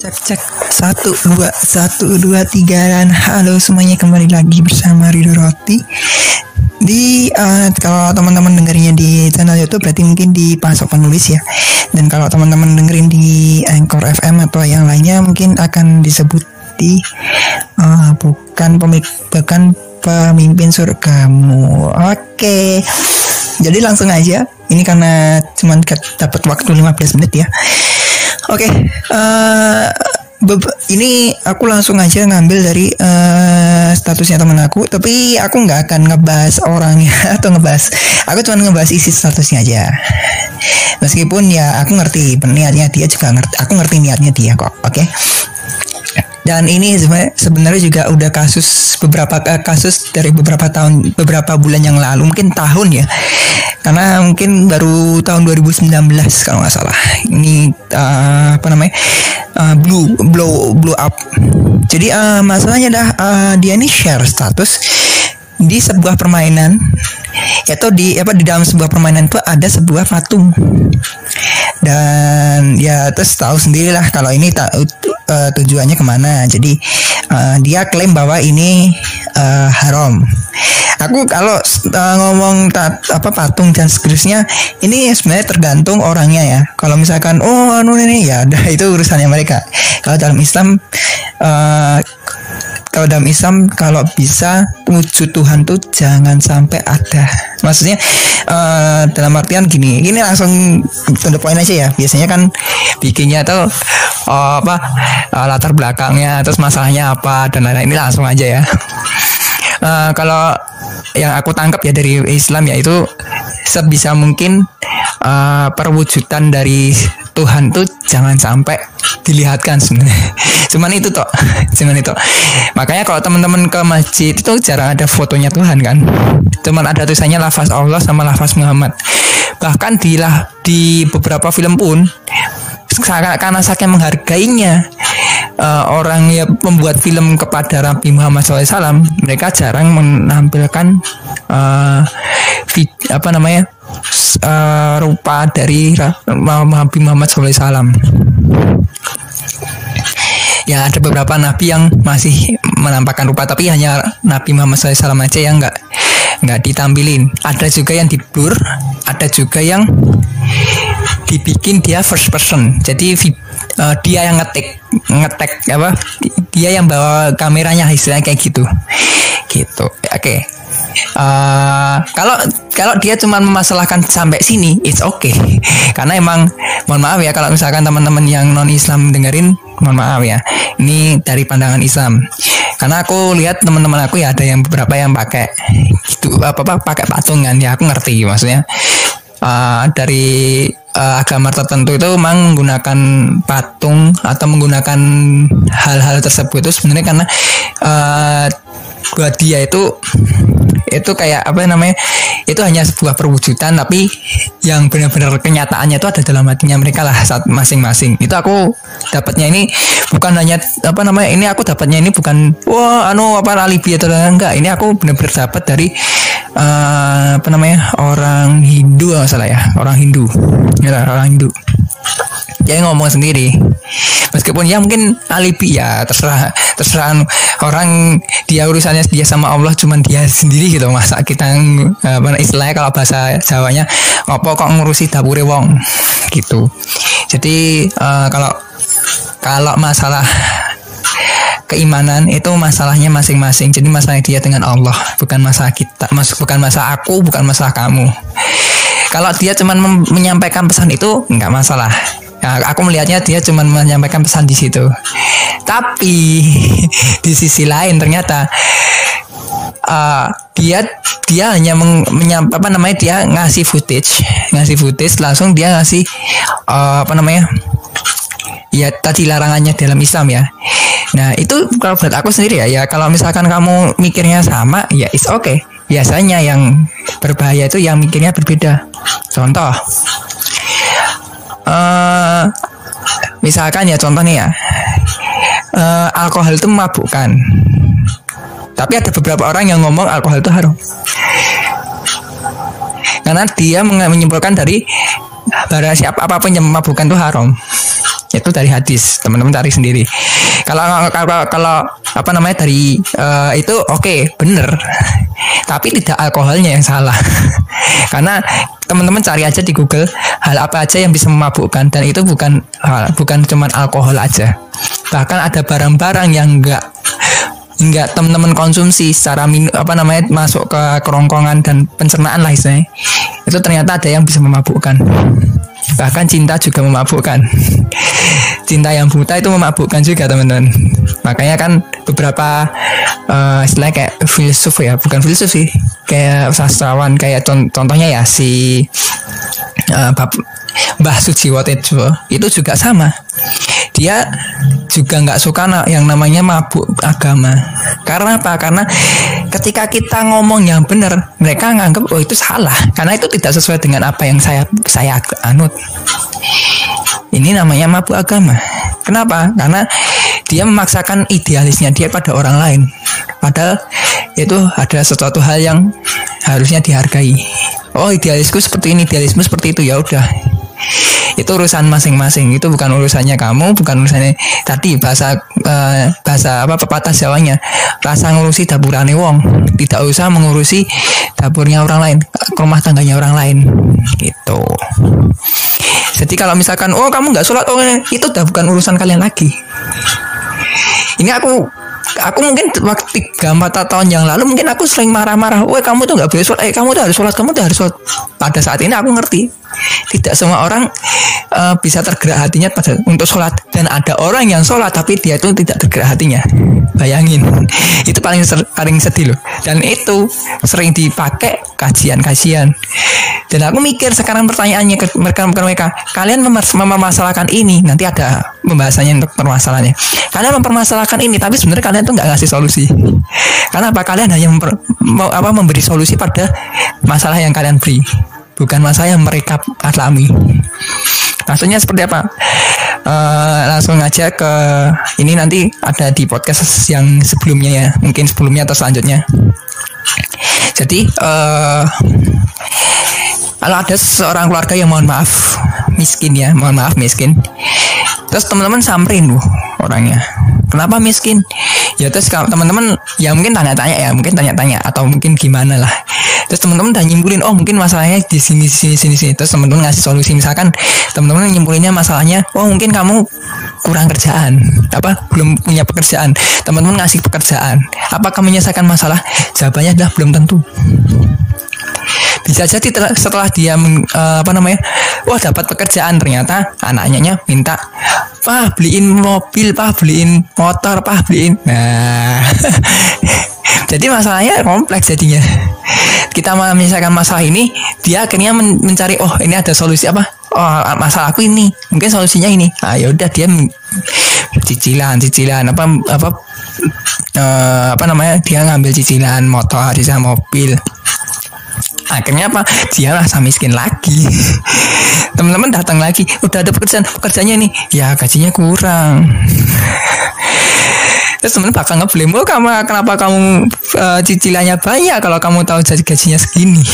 Cek cek. Satu dua satu dua tiga dan halo semuanya kembali lagi bersama Rido Roti. Di uh, kalau teman-teman dengerinnya di channel YouTube berarti mungkin di pasok penulis ya. Dan kalau teman-teman dengerin di Anchor FM atau yang lainnya mungkin akan disebut di uh, bukan pemik bukan pemimpin surgamu. Oke. okay. Jadi langsung aja ini karena cuman dapat waktu 15 menit ya Oke, okay, uh, eh, ini aku langsung aja ngambil dari uh, statusnya teman aku, tapi aku nggak akan ngebahas orangnya atau ngebahas, aku cuma ngebahas isi statusnya aja. Meskipun ya aku ngerti niatnya dia juga ngerti, aku ngerti niatnya dia kok, oke? Okay? Dan ini sebenarnya juga udah kasus beberapa eh, kasus dari beberapa tahun beberapa bulan yang lalu mungkin tahun ya. Karena mungkin baru tahun 2019 kalau nggak salah. Ini uh, apa namanya? Uh, blue blow blow up. Jadi uh, masalahnya dah uh, dia ini share status di sebuah permainan yaitu di apa di dalam sebuah permainan itu ada sebuah patung dan ya terus tahu sendirilah kalau ini tak uh, tujuannya ke mana. Jadi uh, dia klaim bahwa ini uh, haram. Aku kalau uh, ngomong tat, apa patung dan seterusnya ini sebenarnya tergantung orangnya ya. Kalau misalkan oh anu ini ya itu urusannya mereka. Kalau dalam Islam uh, kalau dalam Islam kalau bisa wujud Tuhan tuh jangan sampai ada. Maksudnya uh, dalam artian gini ini langsung tanda poin aja ya. Biasanya kan bikinnya tuh uh, apa uh, latar belakangnya terus masalahnya apa dan lain-lain. Ini langsung aja ya. Uh, kalau yang aku tangkap ya dari Islam yaitu sebisa mungkin uh, perwujudan dari Tuhan tuh jangan sampai dilihatkan sebenarnya. Cuman itu toh, cuman itu. Makanya kalau teman-teman ke masjid itu jarang ada fotonya Tuhan kan. Cuman ada tulisannya lafaz Allah sama lafaz Muhammad. Bahkan di di beberapa film pun karena saking menghargainya uh, orang yang membuat film kepada Nabi Muhammad SAW mereka jarang menampilkan uh, apa namanya uh, rupa dari Nabi Muhammad SAW. Ya ada beberapa nabi yang masih menampakkan rupa tapi hanya Nabi Muhammad SAW aja yang nggak nggak ditampilin. Ada juga yang di blur, ada juga yang dibikin dia first person. Jadi uh, dia yang ngetik ngetek apa? Dia yang bawa kameranya istilahnya kayak gitu. Gitu. Oke. Okay. Uh, kalau kalau dia cuma memasalahkan sampai sini, it's okay. Karena emang mohon maaf ya kalau misalkan teman-teman yang non Islam dengerin, mohon maaf ya. Ini dari pandangan Islam. Karena aku lihat teman-teman aku ya ada yang beberapa yang pakai gitu apa apa pakai patungan ya aku ngerti maksudnya. Uh, dari uh, agama tertentu itu memang menggunakan patung atau menggunakan hal-hal tersebut itu sebenarnya karena uh, buat dia itu itu kayak apa namanya itu hanya sebuah perwujudan tapi yang benar-benar kenyataannya itu ada dalam hatinya mereka lah saat masing-masing. Itu aku dapatnya ini bukan hanya apa namanya ini aku dapatnya ini bukan wah anu apa alibi atau enggak. Ini aku benar-benar dapat dari uh, apa namanya orang Hindu salah ya. Orang Hindu. Ya orang Hindu. Dia ngomong sendiri meskipun ya mungkin alibi ya terserah terserah anu, orang dia urusannya dia sama Allah cuman dia sendiri gitu masa kita apa istilahnya kalau bahasa Jawanya ngopo kok ngurusi dapure wong gitu jadi uh, kalau kalau masalah keimanan itu masalahnya masing-masing. Jadi masalah dia dengan Allah, bukan masalah kita, mas, bukan masalah aku, bukan masalah kamu. Kalau dia cuma menyampaikan pesan itu nggak masalah. Nah, aku melihatnya dia cuma menyampaikan pesan di situ. Tapi di sisi lain ternyata uh, dia dia hanya meng, menyamp, apa namanya dia ngasih footage, ngasih footage langsung dia ngasih uh, apa namanya? Ya tadi larangannya dalam Islam ya. Nah itu kalau buat aku sendiri ya, ya kalau misalkan kamu mikirnya sama, ya it's okay. Biasanya yang berbahaya itu yang mikirnya berbeda. Contoh, uh, misalkan ya contoh nih ya. Uh, alkohol itu memabukkan. Tapi ada beberapa orang yang ngomong alkohol itu haram karena dia menyimpulkan dari barang siapa apa pun yang memabukkan itu haram itu dari hadis teman-teman cari sendiri. Kalau kalau kalau apa namanya dari uh, itu oke okay, bener. Tapi tidak alkoholnya yang salah. Karena teman-teman cari aja di Google hal apa aja yang bisa memabukkan dan itu bukan bukan cuma alkohol aja. Bahkan ada barang-barang yang enggak enggak teman-teman konsumsi secara min, apa namanya masuk ke kerongkongan dan pencernaan lah istilahnya. Itu ternyata ada yang bisa memabukkan. Bahkan cinta juga memabukkan cinta yang buta itu memabukkan juga teman-teman. Makanya kan beberapa uh, istilah kayak filsuf ya bukan filsuf sih kayak sastrawan kayak contohnya ya si uh, Mbah Sujiwotejo itu juga sama. Dia juga nggak suka yang namanya mabuk agama. Karena apa? Karena ketika kita ngomong yang benar mereka nganggap oh itu salah. Karena itu tidak sesuai dengan apa yang saya saya anut ini namanya mabuk agama. Kenapa? Karena dia memaksakan idealisnya dia pada orang lain. Padahal itu ada sesuatu hal yang harusnya dihargai. Oh idealisku seperti ini idealisme seperti itu. Ya udah itu urusan masing-masing. Itu bukan urusannya kamu bukan urusannya tadi bahasa uh, bahasa apa pepatah Jawanya. Rasa ngurusi dapurane wong. Tidak usah mengurusi dapurnya orang lain rumah tangganya orang lain. Gitu. Jadi kalau misalkan oh kamu nggak sholat oh itu udah bukan urusan kalian lagi. Ini aku aku mungkin waktu tiga tahun yang lalu mungkin aku sering marah-marah, wah kamu tuh nggak boleh sholat, eh kamu tuh harus sholat, kamu tuh harus sholat. Pada saat ini aku ngerti, tidak semua orang uh, bisa tergerak hatinya pada untuk sholat dan ada orang yang sholat tapi dia itu tidak tergerak hatinya. Bayangin, itu paling ser, paling sedih loh. Dan itu sering dipakai kajian-kajian. Dan aku mikir sekarang pertanyaannya ke mereka mereka, kalian mempermasalahkan ini, nanti ada pembahasannya untuk permasalahannya. Kalian mempermasalahkan ini, tapi sebenarnya kalian tuh nggak ngasih solusi. Karena apa? Kalian hanya memper, apa memberi solusi pada masalah yang kalian beri, bukan masalah yang mereka alami. Maksudnya seperti apa? Uh, langsung aja ke ini nanti ada di podcast yang sebelumnya ya, mungkin sebelumnya atau selanjutnya. Jadi uh, kalau ada seorang keluarga yang mohon maaf miskin ya, mohon maaf miskin, terus teman-teman samperin bu orangnya. Kenapa miskin? Ya terus teman-teman ya mungkin tanya-tanya ya mungkin tanya-tanya atau mungkin gimana lah. Terus teman-teman udah nyimpulin oh mungkin masalahnya di sini sini sini sini. Terus teman-teman ngasih solusi. Misalkan teman-teman nyimpulinnya masalahnya oh mungkin kamu kurang kerjaan. Apa? Belum punya pekerjaan. Teman-teman ngasih pekerjaan. Apakah menyelesaikan masalah? Jawabannya adalah belum tentu bisa jadi setelah dia uh, apa namanya wah dapat pekerjaan ternyata anaknya minta pak beliin mobil pak beliin motor pak beliin nah jadi masalahnya kompleks jadinya. Kita misalkan masalah ini dia akhirnya men mencari oh ini ada solusi apa? Oh masalah aku ini mungkin solusinya ini. Ah ya udah dia cicilan cicilan apa apa uh, apa namanya dia ngambil cicilan motor cicilan mobil akhirnya apa? Dia rasa miskin lagi. Teman-teman datang lagi. Udah ada pekerjaan. Pekerjaannya nih ya gajinya kurang. Terus teman bakal ngeblame oh kamu kenapa kamu uh, cicilannya banyak kalau kamu tahu gajinya segini?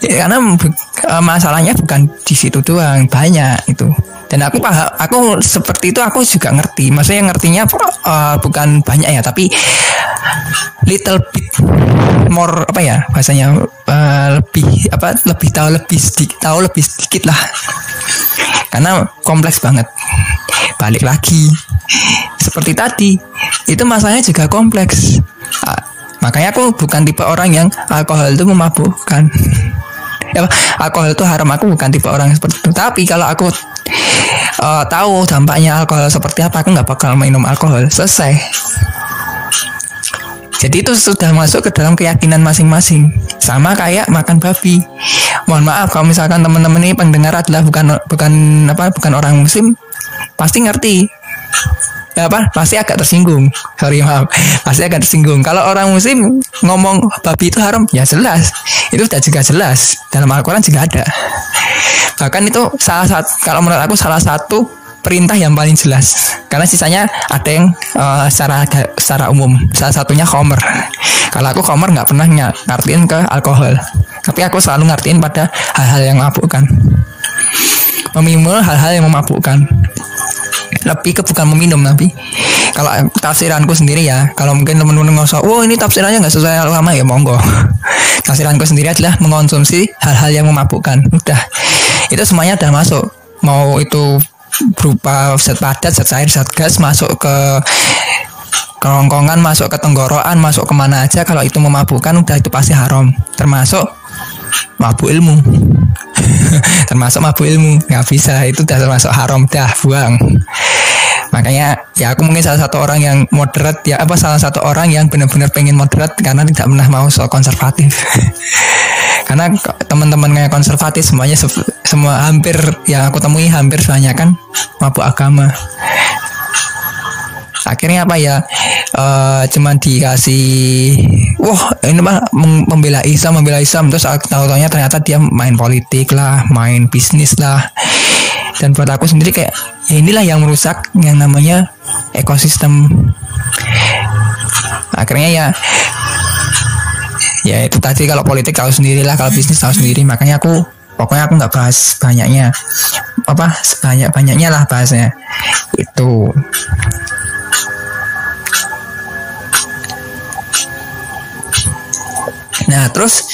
Ya, karena uh, masalahnya bukan di situ doang. Banyak itu. Dan aku paham aku seperti itu aku juga ngerti. Maksudnya ngertinya uh, bukan banyak ya tapi little bit more apa ya bahasanya uh, lebih apa lebih tahu lebih sedikit tahu lebih sedikit lah. Karena kompleks banget. Balik lagi. Seperti tadi itu masalahnya juga kompleks. Uh, makanya aku bukan tipe orang yang alkohol itu memabukkan. Ya, alkohol itu haram aku bukan tipe orang seperti itu. Tapi kalau aku uh, tahu dampaknya alkohol seperti apa aku nggak bakal minum alkohol. Selesai jadi itu sudah masuk ke dalam keyakinan masing-masing. Sama kayak makan babi. Mohon maaf kalau misalkan teman-teman ini pendengar adalah bukan bukan apa bukan orang muslim pasti ngerti. Ya apa? Pasti agak tersinggung. Sorry maaf. Pasti agak tersinggung. Kalau orang muslim ngomong babi itu haram ya jelas. Itu sudah juga jelas. Dalam Al-Quran juga ada. Bahkan itu salah satu kalau menurut aku salah satu perintah yang paling jelas. Karena sisanya ada yang uh, secara secara umum. Salah satunya khomer kalau aku khomer nggak pernah ngartiin ke alkohol. Tapi aku selalu ngertiin pada hal-hal yang memabukkan meminum hal-hal yang memabukkan. Lebih ke bukan meminum tapi kalau tafsiranku sendiri ya kalau mungkin teman-teman ngosok oh ini tafsirannya nggak sesuai lama ya monggo. Tafsiranku sendiri adalah mengonsumsi hal-hal yang memabukkan. Udah. Itu semuanya udah masuk. Mau itu berupa zat padat zat cair zat gas masuk ke kerongkongan masuk ke tenggorokan masuk ke mana aja. Kalau itu memabukkan udah itu pasti haram. Termasuk mabuk ilmu. Termasuk mabuk ilmu. Nggak bisa. Itu udah termasuk haram. Dah buang makanya ya aku mungkin salah satu orang yang moderat ya apa salah satu orang yang benar-benar pengen moderat karena tidak pernah mau soal konservatif. Karena teman-teman kayak konservatif semuanya semua hampir yang aku temui hampir semuanya kan mabuk agama. Akhirnya apa ya uh, cuman dikasih wah ini mah membela Islam membela Islam. Terus tahu tahunya ternyata dia main politik lah main bisnis lah dan buat aku sendiri kayak ya inilah yang merusak yang namanya ekosistem. Akhirnya ya ya itu tadi kalau politik tahu sendiri lah kalau bisnis tahu sendiri. Makanya aku pokoknya aku nggak bahas banyaknya. Apa sebanyak banyaknya lah bahasnya. Itu Nah, terus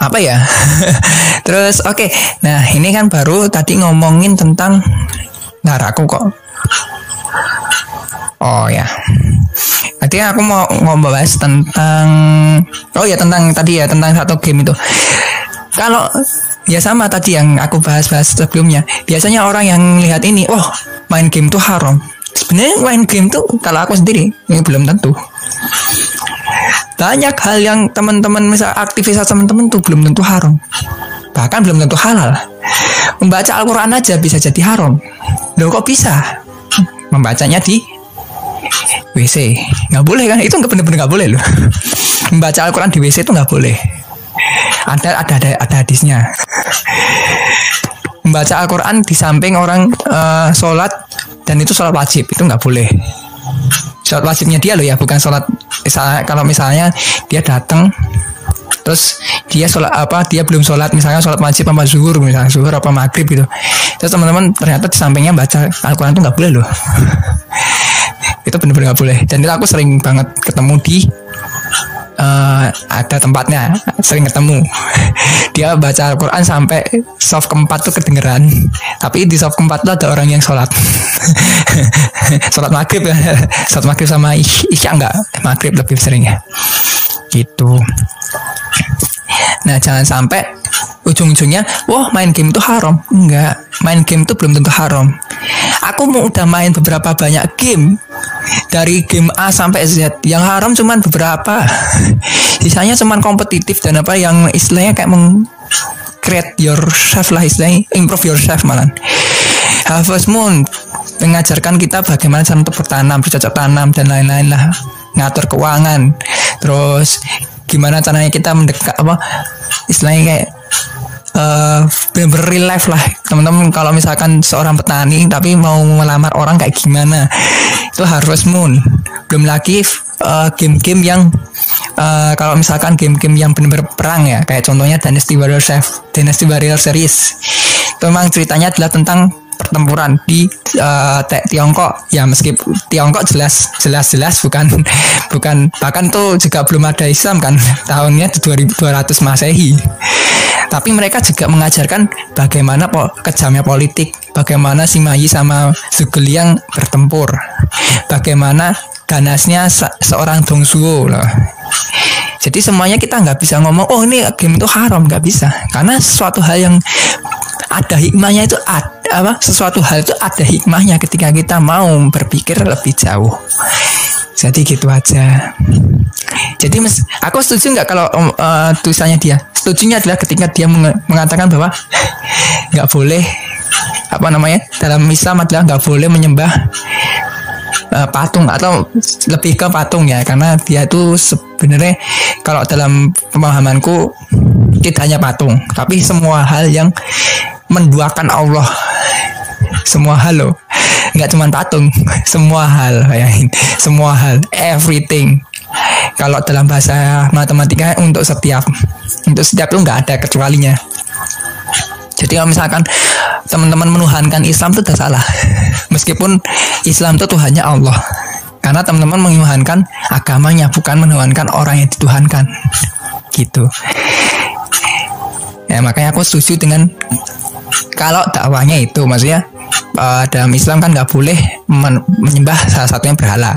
apa ya? terus oke. Okay. Nah, ini kan baru tadi ngomongin tentang Nah, aku kok. Oh ya. Tadi aku mau ngobrol tentang Oh ya tentang tadi ya tentang satu game itu. Kalau ya sama tadi yang aku bahas-bahas sebelumnya. Biasanya orang yang lihat ini, oh main game tuh haram. Sebenarnya main game tuh kalau aku sendiri ini belum tentu banyak hal yang teman-teman misal aktivitas teman-teman tuh belum tentu haram. Bahkan belum tentu halal. Membaca Al-Quran aja bisa jadi haram. Loh kok bisa? Membacanya di WC nggak boleh kan? Itu nggak bener-bener nggak boleh loh. Membaca Al-Quran di WC itu nggak boleh. Ada ada ada, ada hadisnya. Membaca Al-Quran di samping orang uh, sholat dan itu sholat wajib itu nggak boleh. Sholat wajibnya dia loh ya bukan sholat misalnya kalau misalnya dia datang terus dia sholat apa dia belum sholat misalnya sholat wajib apa zuhur misalnya zuhur apa maghrib gitu. Terus teman-teman ternyata di sampingnya baca Al-Quran itu nggak boleh loh. Itu benar-benar nggak boleh. Dan itu aku sering banget ketemu di uh, ada tempatnya sering ketemu. Dia baca Al-Quran sampai soft keempat tuh kedengeran. Tapi di soft keempat tuh ada orang yang sholat. Sholat maghrib ya. Sholat maghrib sama isya enggak? Maghrib lebih sering ya gitu. Nah jangan sampai ujung-ujungnya wah main game itu haram. Enggak. Main game itu belum tentu haram. Aku mau udah main beberapa banyak game dari game A sampai Z. Yang haram cuman beberapa. Sisanya cuman kompetitif dan apa yang istilahnya kayak meng create yourself lah istilahnya improve yourself malah Harvest Moon mengajarkan kita bagaimana cara untuk bertanam bercocok tanam dan lain-lain lah. Ngatur keuangan. Terus gimana caranya kita mendekat apa istilahnya kayak uh, bener-bener real life lah. Teman-teman kalau misalkan seorang petani tapi mau melamar orang kayak gimana? Itu harus moon. Belum lagi uh, game-game yang uh, kalau misalkan game-game yang benar-benar perang ya. Kayak contohnya Dynasty Warrior Chef Dynasty Warrior Series. Itu memang ceritanya adalah tentang pertempuran di uh, Tiongkok. Ya meskipun Tiongkok jelas jelas jelas bukan bukan bahkan tuh juga belum ada Islam kan tahunnya 2200 Masehi. Tapi mereka juga mengajarkan bagaimana po kejamnya politik bagaimana si Mayi sama Zugeliang bertempur bagaimana ganasnya se seorang Dongsuo loh. Jadi semuanya kita nggak bisa ngomong oh ini game itu haram. Nggak bisa. Karena suatu hal yang ada hikmahnya itu ada apa? Sesuatu hal itu ada hikmahnya ketika kita mau berpikir lebih jauh. Jadi gitu aja. Jadi mes, aku setuju nggak kalau uh, tulisannya dia? Setujunya adalah ketika dia meng mengatakan bahwa nggak boleh apa namanya dalam Islam adalah nggak boleh menyembah uh, patung atau lebih ke patung ya. Karena dia itu sebenarnya kalau dalam pemahamanku tidak hanya patung tapi semua hal yang menduakan Allah. Semua hal loh. Nggak cuma patung semua hal bayangin. Semua hal everything. Kalau dalam bahasa matematika untuk setiap untuk setiap itu nggak ada kecualinya. Jadi kalau misalkan teman-teman menuhankan Islam itu sudah salah. Meskipun Islam itu Tuhannya Allah. Karena teman-teman menuhankan agamanya bukan menuhankan orang yang dituhankan. Gitu. Ya makanya aku setuju dengan kalau dakwanya itu maksudnya uh, dalam Islam kan nggak boleh men menyembah salah satunya berhala.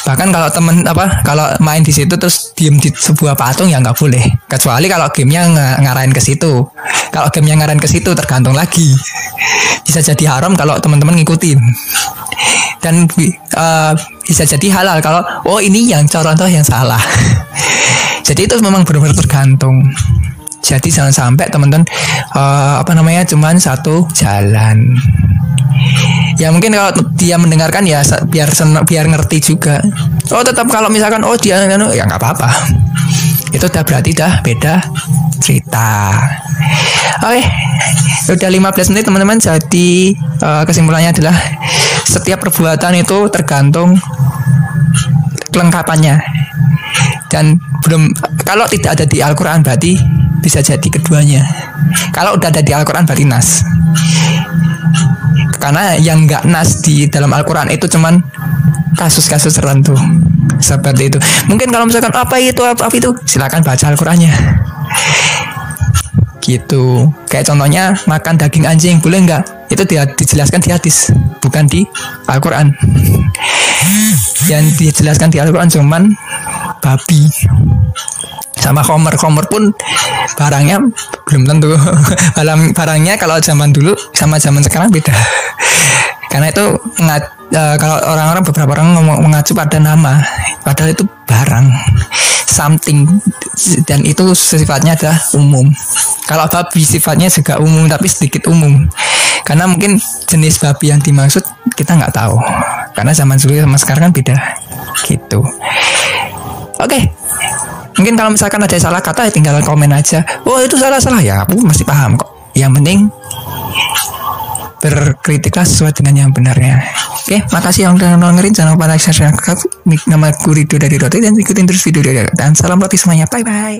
Bahkan kalau temen apa kalau main di situ terus diem di sebuah patung ya nggak boleh. Kecuali kalau gamenya ng ngarahin ke situ. Kalau gamenya ngarahin ke situ tergantung lagi. Bisa jadi haram kalau teman-teman ngikutin. Dan uh, bisa jadi halal kalau oh ini yang contoh yang salah. Jadi itu memang benar-benar tergantung jadi jangan sampai teman-teman uh, apa namanya cuman satu jalan. Ya mungkin kalau dia mendengarkan ya biar senang biar ngerti juga. Oh tetap kalau misalkan oh dia ya nggak apa-apa. Itu udah berarti dah beda cerita. Oke udah 15 menit teman-teman. Jadi uh, kesimpulannya adalah setiap perbuatan itu tergantung kelengkapannya. Dan belum kalau tidak ada di Al-Quran berarti bisa jadi keduanya. Kalau udah ada di Al-Quran berarti nas. Karena yang nggak nas di dalam Al-Quran itu cuman kasus-kasus tertentu. Seperti itu. Mungkin kalau misalkan apa itu? Apa, apa itu? Silakan baca Al-Qurannya. Gitu. Kayak contohnya makan daging anjing. Boleh nggak? Itu dia dijelaskan di hadis bukan di Al-Quran. Yang dijelaskan di Al-Quran cuman babi sama Homer. Homer pun barangnya belum tentu. Barang barangnya kalau zaman dulu sama zaman sekarang beda. Karena itu ngat, uh, kalau orang-orang beberapa orang mengacu pada nama. Padahal itu barang. Something. Dan itu sifatnya adalah umum. Kalau babi sifatnya juga umum tapi sedikit umum. Karena mungkin jenis babi yang dimaksud kita nggak tahu. Karena zaman dulu sama sekarang kan beda. Gitu. Oke. okay mungkin kalau misalkan ada salah kata ya tinggal komen aja. Oh itu salah salah ya aku masih paham kok. Yang penting berkritiklah sesuai dengan yang benarnya. Oke makasih yang udah nongerin jangan lupa like share dan nama Gurido dari Roti dan ikutin terus video dari dan salam roti semuanya. Bye bye